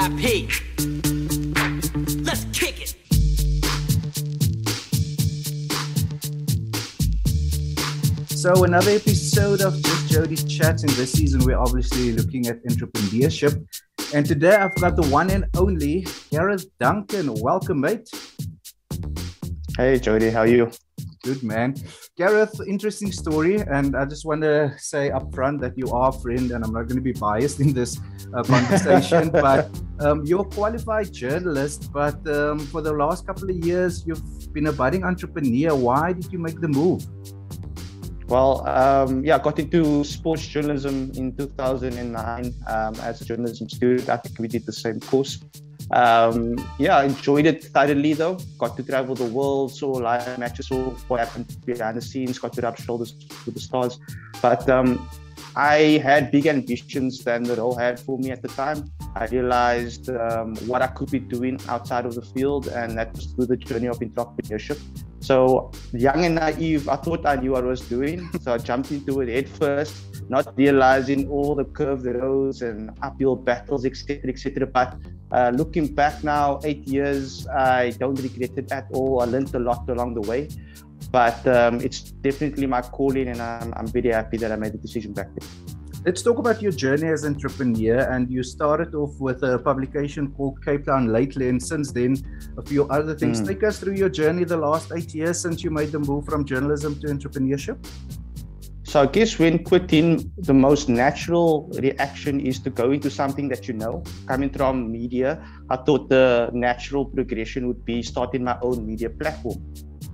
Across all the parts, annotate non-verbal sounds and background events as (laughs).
VIP. Let's kick it. So another episode of Just Jody Chats. In this season, we're obviously looking at entrepreneurship. And today I've got the one and only Gareth Duncan. Welcome, mate. Hey, Jody, how are you? Good, man. Gareth, interesting story. And I just want to say up front that you are a friend, and I'm not going to be biased in this uh, (laughs) conversation. but um, you're a qualified journalist, but um, for the last couple of years, you've been a budding entrepreneur. Why did you make the move? Well, um, yeah, I got into sports journalism in 2009 um, as a journalism student. I think we did the same course. Um, yeah, enjoyed it thoroughly though. Got to travel the world, saw live matches, saw what happened behind the scenes, got to rub shoulders with the stars. But um, I had big ambitions than the role had for me at the time. I realized um, what I could be doing outside of the field, and that was through the journey of entrepreneurship. So, young and naive, I thought I knew what I was doing. So, I jumped into it head first, not realizing all the curved roads and uphill battles, etc., etc. But uh, looking back now, eight years, I don't regret it at all. I learned a lot along the way but um, it's definitely my calling and I'm, I'm very happy that i made the decision back then let's talk about your journey as an entrepreneur and you started off with a publication called cape town lately and since then a few other things mm. take us through your journey the last eight years since you made the move from journalism to entrepreneurship so I guess when quitting, the most natural reaction is to go into something that you know. Coming from media, I thought the natural progression would be starting my own media platform.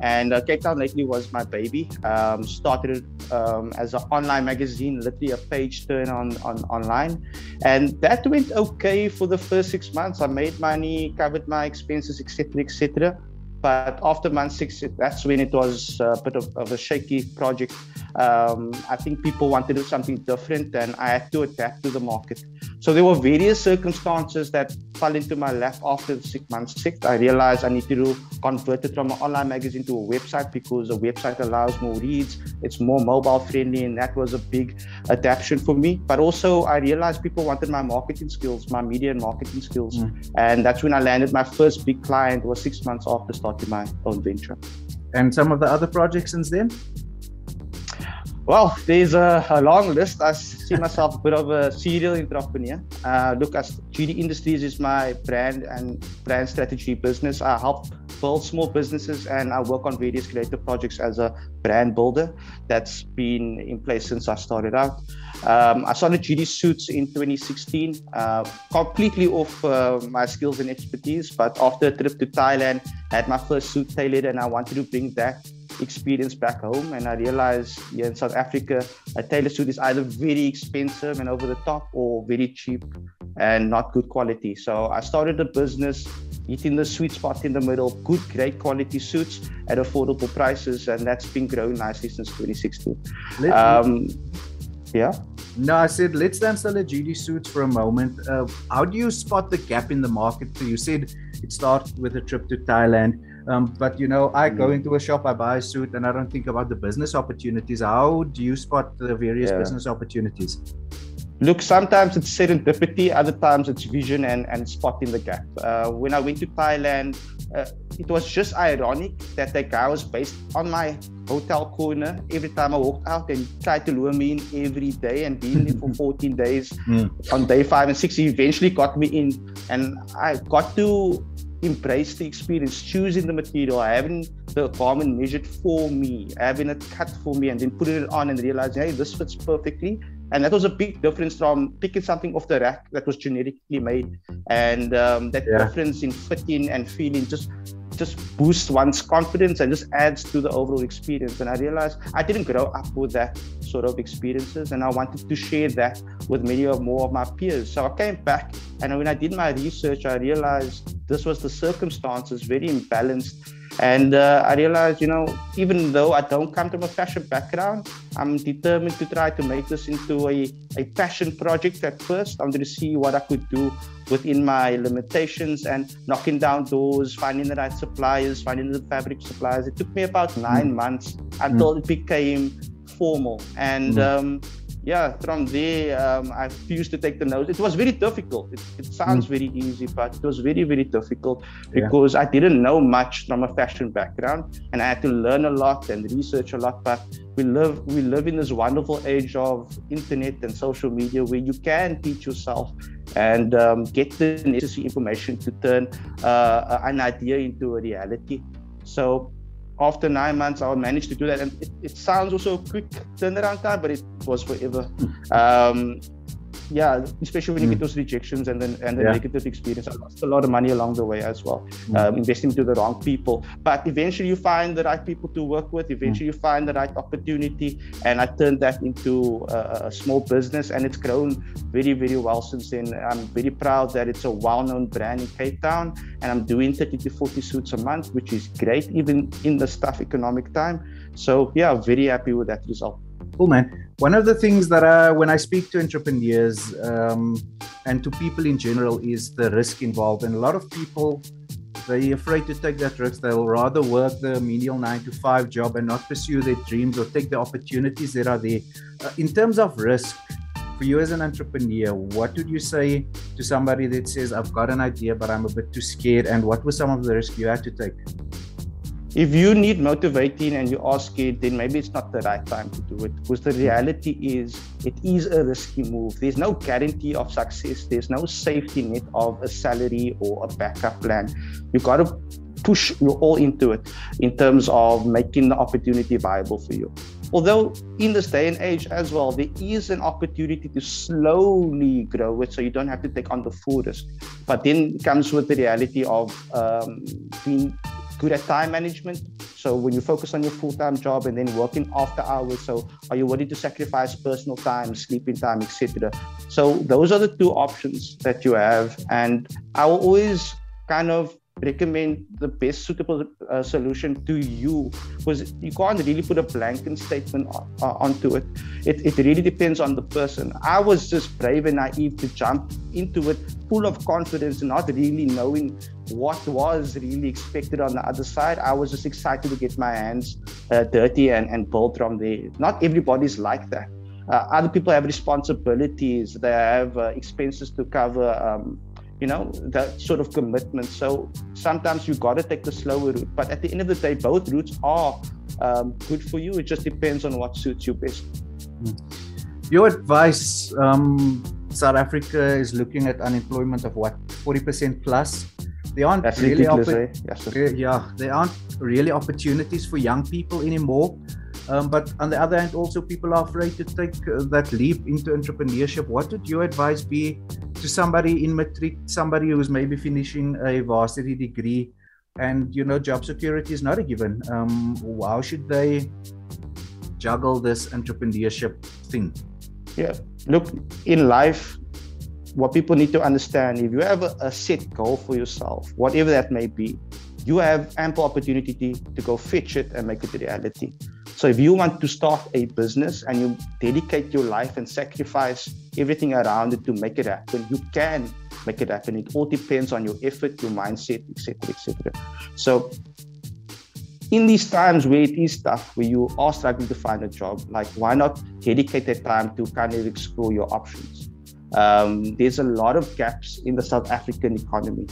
And uh, Cape Town lately was my baby. Um, started um, as an online magazine, literally a page turn on, on online, and that went okay for the first six months. I made money, covered my expenses, etc., etc. But after month six, that's when it was a bit of, of a shaky project. Um, I think people wanted to do something different, and I had to adapt to the market. So there were various circumstances that fell into my lap after the six months six. I realized I needed to convert it from an online magazine to a website because a website allows more reads. It's more mobile friendly, and that was a big adaptation for me. But also, I realized people wanted my marketing skills, my media and marketing skills, mm. and that's when I landed my first big client. Was six months after starting my own venture. And some of the other projects since then. Well, there's a, a, long list. I see myself a bit of a serial entrepreneur. Uh, look, as GD Industries is my brand and brand strategy business. I help build small businesses and I work on various creative projects as a brand builder. That's been in place since I started out. Um, I started GD Suits in 2016, uh, completely off uh, my skills and expertise. But after a trip to Thailand, I had my first suit tailored and I wanted to bring that experience back home. And I realized here in South Africa, a tailor suit is either very expensive and over the top or very cheap and not good quality. So I started a business hitting the sweet spot in the middle, good, great quality suits at affordable prices. And that's been growing nicely since 2016. Um, yeah. No, I said let's dance the GD suits for a moment. Uh, how do you spot the gap in the market? So you said it started with a trip to Thailand. Um, but you know, I go mm. into a shop, I buy a suit, and I don't think about the business opportunities. How do you spot the various yeah. business opportunities? Look, sometimes it's serendipity, other times it's vision and, and spotting the gap. Uh, when I went to Thailand, uh, it was just ironic that that guy was based on my hotel corner every time I walked out and tried to lure me in every day and being in for (laughs) 14 days. Mm. On day five and six, he eventually got me in, and I got to embrace the experience, choosing the material, having the garment measured for me, having it cut for me, and then putting it on and realizing, hey, this fits perfectly. And that was a big difference from picking something off the rack that was genetically made. And um, that yeah. difference in fitting and feeling just just boosts one's confidence and just adds to the overall experience. And I realized I didn't grow up with that sort of experiences, and I wanted to share that with many of more of my peers. So I came back, and when I did my research, I realized this was the circumstances very imbalanced and uh, I realized, you know, even though I don't come from a fashion background, I'm determined to try to make this into a, a passion project at first. I'm going to see what I could do within my limitations and knocking down doors, finding the right suppliers, finding the fabric suppliers. It took me about nine mm. months until mm. it became formal. And mm. um, yeah, from there, um, I refused to take the notes. It was very difficult. It, it sounds mm. very easy, but it was very, very difficult because yeah. I didn't know much from a fashion background, and I had to learn a lot and research a lot. But we live, we live in this wonderful age of internet and social media where you can teach yourself and um, get the necessary information to turn uh, an idea into a reality. So after nine months, I managed to do that. And it, it sounds also a quick turnaround time, but it was forever. Um, yeah, especially when you get those rejections and then and the yeah. negative experience. I lost a lot of money along the way as well, mm. um, investing into the wrong people. But eventually, you find the right people to work with. Eventually, mm. you find the right opportunity, and I turned that into a, a, small business, and it's grown very, very well since then. I'm very proud that it's a well-known brand in Cape Town, and I'm doing 30 to 40 suits a month, which is great, even in the tough economic time. So yeah, very happy with that result. Cool, man. One of the things that I, when I speak to entrepreneurs um, and to people in general is the risk involved. And a lot of people, they're afraid to take that risk. They'll rather work the menial nine to five job and not pursue their dreams or take the opportunities that are there. Uh, in terms of risk, for you as an entrepreneur, what would you say to somebody that says, I've got an idea, but I'm a bit too scared? And what were some of the risks you had to take? If you need motivating and you are scared, then maybe it's not the right time to do it. Because the reality is, it is a risky move. There's no guarantee of success. There's no safety net of a salary or a backup plan. You've got to push you all into it in terms of making the opportunity viable for you. Although in this day and age as well, there is an opportunity to slowly grow it, so you don't have to take on the full risk. But then comes with the reality of um, being good at time management. So when you focus on your full-time job and then working after hours, so are you willing to sacrifice personal time, sleeping time, etc. So those are the two options that you have, and I will always kind of recommend the best suitable uh, solution to you because you can't really put a blanket statement on, uh, onto it. it. It really depends on the person. I was just brave and naive to jump into it, full of confidence, not really knowing what was really expected on the other side. I was just excited to get my hands uh, dirty and, and build from there. Not everybody's like that. Uh, other people have responsibilities, they have uh, expenses to cover. Um, you know that sort of commitment so sometimes you got to take the slower route but at the end of the day both routes are um, good for you it just depends on what suits you best hmm. your advice um, south africa is looking at unemployment of what 40% plus there aren't That's really oppo- eh? yes, yeah there aren't really opportunities for young people anymore um, but on the other hand, also people are afraid to take uh, that leap into entrepreneurship. What would your advice be to somebody in matric, somebody who's maybe finishing a varsity degree, and you know job security is not a given? Um, how should they juggle this entrepreneurship thing? Yeah, look in life. What people need to understand, if you have a, a set goal for yourself, whatever that may be, you have ample opportunity to, go fetch it and make it a reality. So if you want to start a business and you dedicate your life and sacrifice everything around it to make it happen, you can make it happen. It all depends on your effort, your mindset, etc., etc. So in these times where it is tough, where you are struggling to find a job, like why not dedicate that time to kind of explore your options? Um, there's a lot of gaps in the South African economy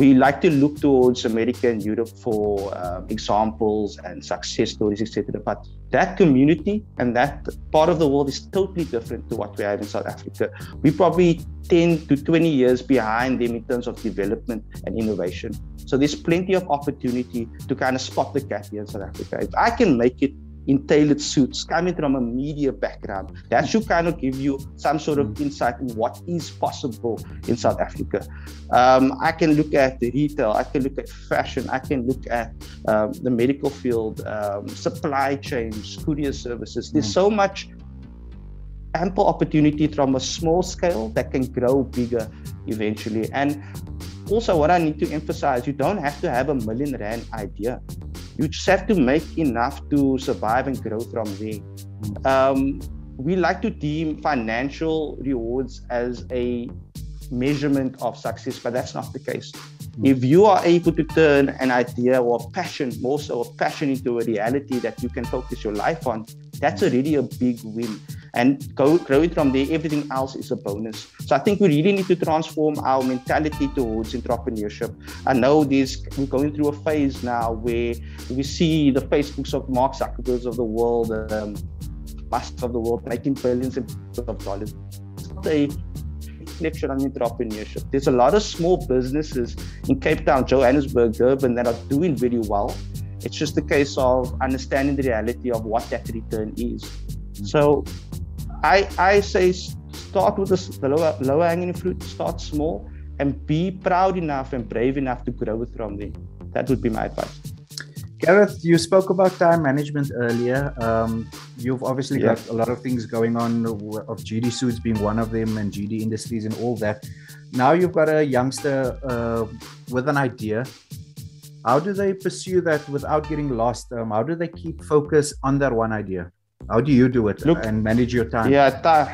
we like to look towards America and Europe for uh, examples and success stories, etc. But that community and that part of the world is totally different to what we have in South Africa. We're probably 10 to 20 years behind them in terms of development and innovation. So there's plenty of opportunity to kind of spot the gap here in South Africa. If I can make it in tailored suits, coming from a media background. That should kind of give you some sort of mm. insight in what is possible in South Africa. Um, I can look at the retail, I can look at fashion, I can look at um, the medical field, um, supply chains, courier services. There's mm. so much ample opportunity from a small scale that can grow bigger eventually. And also, what I need to emphasize, you don't have to have a million rand idea you just have to make enough to survive and grow from there. Um, we like to deem financial rewards as a measurement of success, but that's not the case. If you are able to turn an idea or a passion, more so a passion into a reality that you can focus your life on, that's already a big win. And go growing from there. Everything else is a bonus. So I think we really need to transform our mentality towards entrepreneurship. I know this we're going through a phase now where we see the Facebooks of Mark Zuckerberg of the world, um, Musk of the world making billions of dollars. A reflection on entrepreneurship. There's a lot of small businesses in Cape Town, Johannesburg, Durban that are doing very well. It's just a case of understanding the reality of what that return is. So I I say start with the, the lower, lower hanging fruit, start small, and be proud enough and brave enough to grow from there. That would be my advice. Gareth, you spoke about time management earlier. Um, you've obviously yeah. got a lot of things going on, of GD Suits being one of them, and GD Industries and all that. Now you've got a youngster uh, with an idea. How do they pursue that without getting lost? Um, how do they keep focus on that one idea? How do you do it Look, uh, and manage your time? Yeah, time,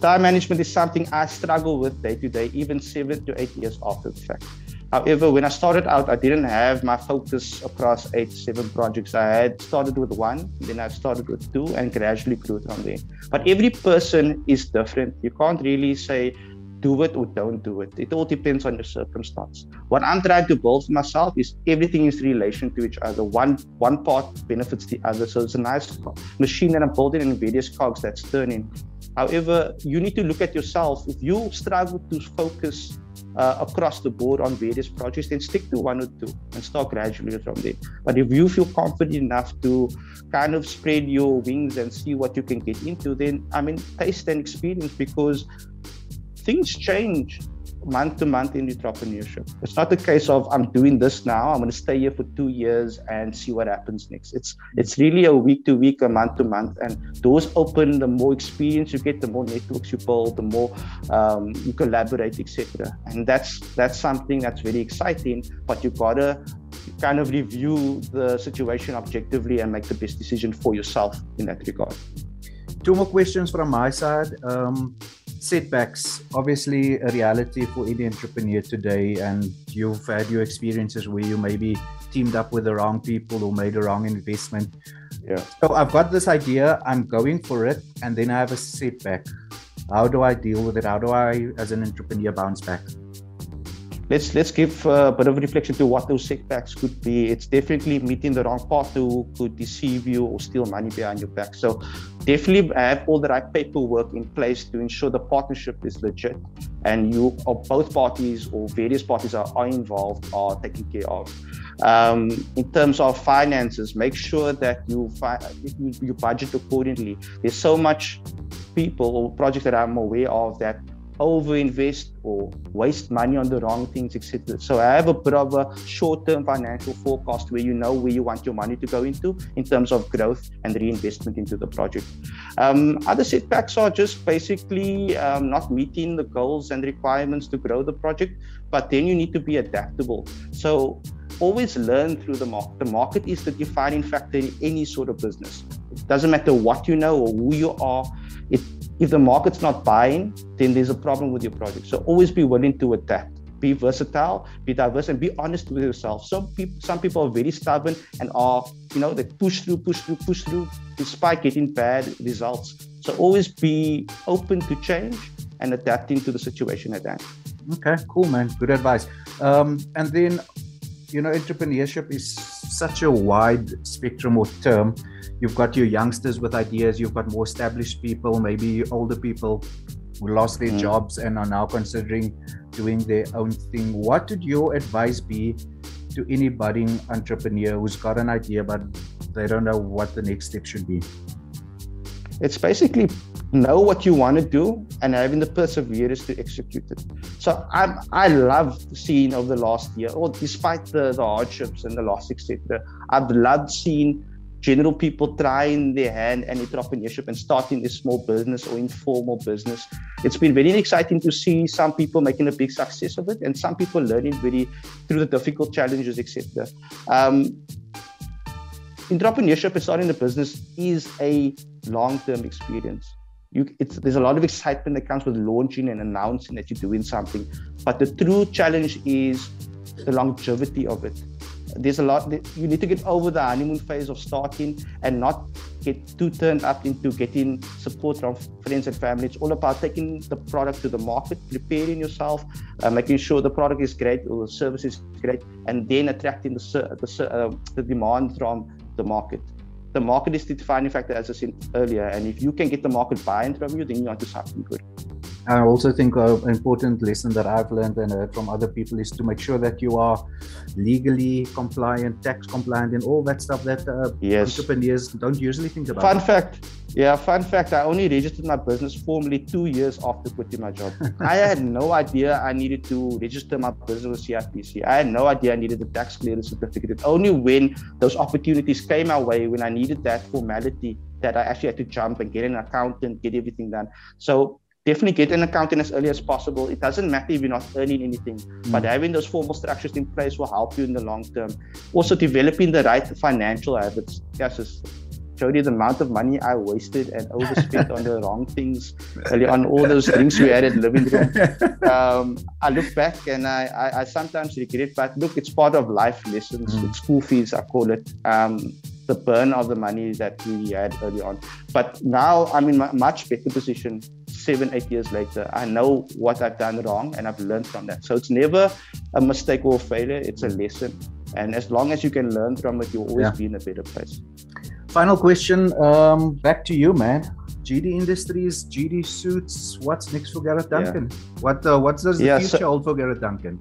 time management is something I struggle with day to day, even seven to eight years after the fact. However, when I started out, I didn't have my focus across eight, seven projects. I had started with one, then I started with two, and gradually grew from there. But every person is different. You can't really say do it or don't do it. It all depends on your circumstance. What I'm trying to build for myself is everything is relation to each other. One one part benefits the other. So it's a nice machine that I'm building in various cogs that's turning. However, you need to look at yourself. If you struggle to focus uh, across the board on various projects, then stick to one or two and start gradually from there. But if you feel confident enough to kind of spread your wings and see what you can get into, then I mean, taste and experience because things change month to month in entrepreneurship. It's not the case of I'm doing this now, I'm going to stay here for two years and see what happens next. It's it's really a week to week, a month to month, and doors open. The more experience you get, the more networks you build, the more um, you collaborate, etc. And that's that's something that's very exciting. But you gotta kind of review the situation objectively and make the best decision for yourself in that regard. Two more questions from my side. Um, setbacks obviously a reality for any entrepreneur today and you've had your experiences where you maybe teamed up with the wrong people or made a wrong investment. Yeah. So i've got this idea i'm going for it and then i have a setback. How do i deal with it? How do i as an entrepreneur bounce back let's let's give a bit of reflection to what those setbacks could be. It's definitely meeting the wrong partner who could deceive you or steal money behind your back. So definitely have all the right paperwork in place to ensure the partnership is legit and you or both parties or various parties are, are involved are taken care of. Um, in terms of finances, make sure that you, fi- you, you budget accordingly. There's so much people or projects that I'm aware of that overinvest or waste money on the wrong things, etc. So I have a bit of a short-term financial forecast where you know where you want your money to go into in terms of growth and reinvestment into the project. Um, other setbacks are just basically um, not meeting the goals and requirements to grow the project, but then you need to be adaptable. So always learn through the market. The market is the defining factor in any sort of business. It doesn't matter what you know or who you are. It if the market's not buying, then there's a problem with your project. So always be willing to adapt. Be versatile, be diverse, and be honest with yourself. Some people, some people are very stubborn and are, you know, they push through, push through, push through, despite getting bad results. So always be open to change and adapting to the situation at hand. Okay, cool, man. Good advice. Um, and then, you know, entrepreneurship is such a wide spectrum or term you've got your youngsters with ideas you've got more established people maybe older people who lost their mm. jobs and are now considering doing their own thing what would your advice be to any budding entrepreneur who's got an idea but they don't know what the next step should be it's basically know what you want to do and having the perseverance to execute it. So I'm, I love seeing over the last year, or despite the, the hardships and the loss, etc. I've loved seeing general people trying their hand and entrepreneurship and starting a small business or informal business. It's been very exciting to see some people making a big success of it and some people learning very through the difficult challenges, etc. Um, entrepreneurship and starting a business is a long-term experience. You, there's a lot of excitement that comes with launching and announcing that you're doing something, but the true challenge is the longevity of it there's a lot you need to get over the honeymoon phase of starting and not get too turned up into getting support from friends and family. It's all about taking the product to the market preparing yourself uh, making sure the product is great or the service is great and then attracting the, the, uh, the demand from the market. The market is the defining factor as i said earlier and if you can get the market buying from you then you're onto something good I also think an important lesson that I've learned and heard from other people is to make sure that you are legally compliant, tax compliant, and all that stuff that uh, yes. entrepreneurs don't usually think about. Fun fact. Yeah, fun fact. I only registered my business formally two years after quitting my job. (laughs) I had no idea I needed to register my business with CIPC. I had no idea I needed a tax clearance certificate. Only when those opportunities came my way, when I needed that formality, that I actually had to jump and get an accountant, get everything done. So definitely get an accountant as early as possible. It doesn't matter if you're not earning anything, mm. but having those formal structures in place will help you in the long term. Also, developing the right financial habits. Yes, just showed you the amount of money I wasted and overspent (laughs) on the wrong things on all those (laughs) drinks we had at living room. (laughs) Um, I look back and I, I, I, sometimes regret, but look, it's part of life lessons. Mm. School fees, I call it. Um, the burn of the money that we had early on. But now I'm in a much better position seven, eight years later, I know what I've done wrong and I've learned from that. So it's never a mistake or a failure, it's a lesson. And as long as you can learn from it, you'll always yeah. be in a better place. Final question um, back to you, man. GD Industries, GD Suits. What's next for Gareth Duncan? Yeah. What uh, what does the yeah, future so, hold for Gareth Duncan?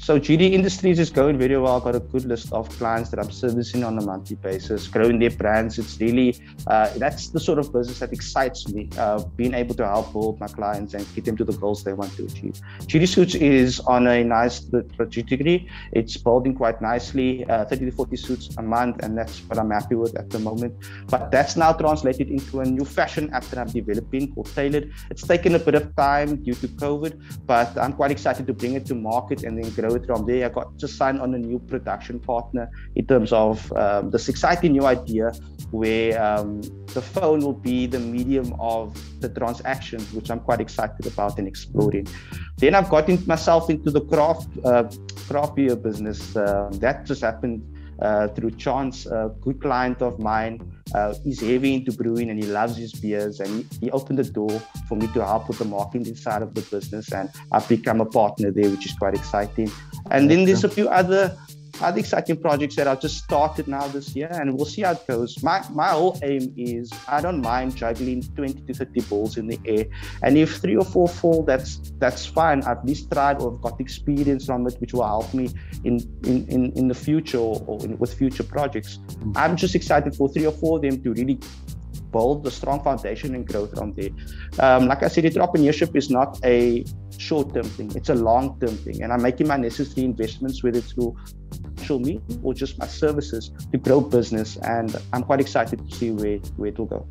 So GD Industries is going very well. I've got a good list of clients that I'm servicing on a monthly basis, growing their brands. It's really uh, that's the sort of business that excites me. Uh, being able to help build my clients and get them to the goals they want to achieve. GD Suits is on a nice trajectory. It's building quite nicely, uh, 30 to 40 suits a month, and that's what I'm happy with at the moment. But that's now translated into a new fashion app that I'm developing called Tailored. It's taken a bit of time due to COVID, but I'm quite excited to bring it to market and then grow grow from there. I got just signed on a new production partner in terms of um, this exciting new idea where um, the phone will be the medium of the transaction, which I'm quite excited about and exploring. Then I've gotten myself into the craft uh, craft beer business. Uh, that just happened uh, through chance. A good client of mine uh, is heavy into brewing and he loves his beers. And he, he, opened the door for me to help with the marketing side of the business. And I've become a partner there, which is quite exciting. And then there's a few other other exciting projects that I've just started now this year, and we'll see how it goes. My my whole aim is I don't mind juggling 20 to 30 balls in the air, and if three or four fall, that's that's fine. I've at least tried or got experience from it, which will help me in in in, in the future or, in, with future projects. Mm-hmm. I'm just excited for three or four of them to really build a strong foundation and growth from there. Um, like I said, entrepreneurship is not a short-term thing; it's a long-term thing, and I'm making my necessary investments, whether through social media or just my services, to grow business. And I'm quite excited to see where where it will go.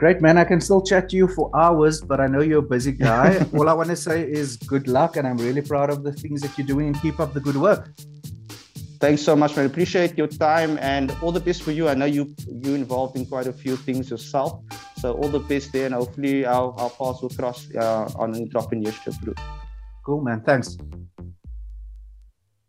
Great, man. I can still chat to you for hours, but I know you're a busy guy. (laughs) All I want to say is good luck, and I'm really proud of the things that you're doing and keep up the good work. Thanks so much, man. Appreciate your time and all the best for you. I know you you involved in quite a few things yourself, so all the best there, and hopefully our, our paths will cross uh, on entrepreneurship group. Cool, man. Thanks.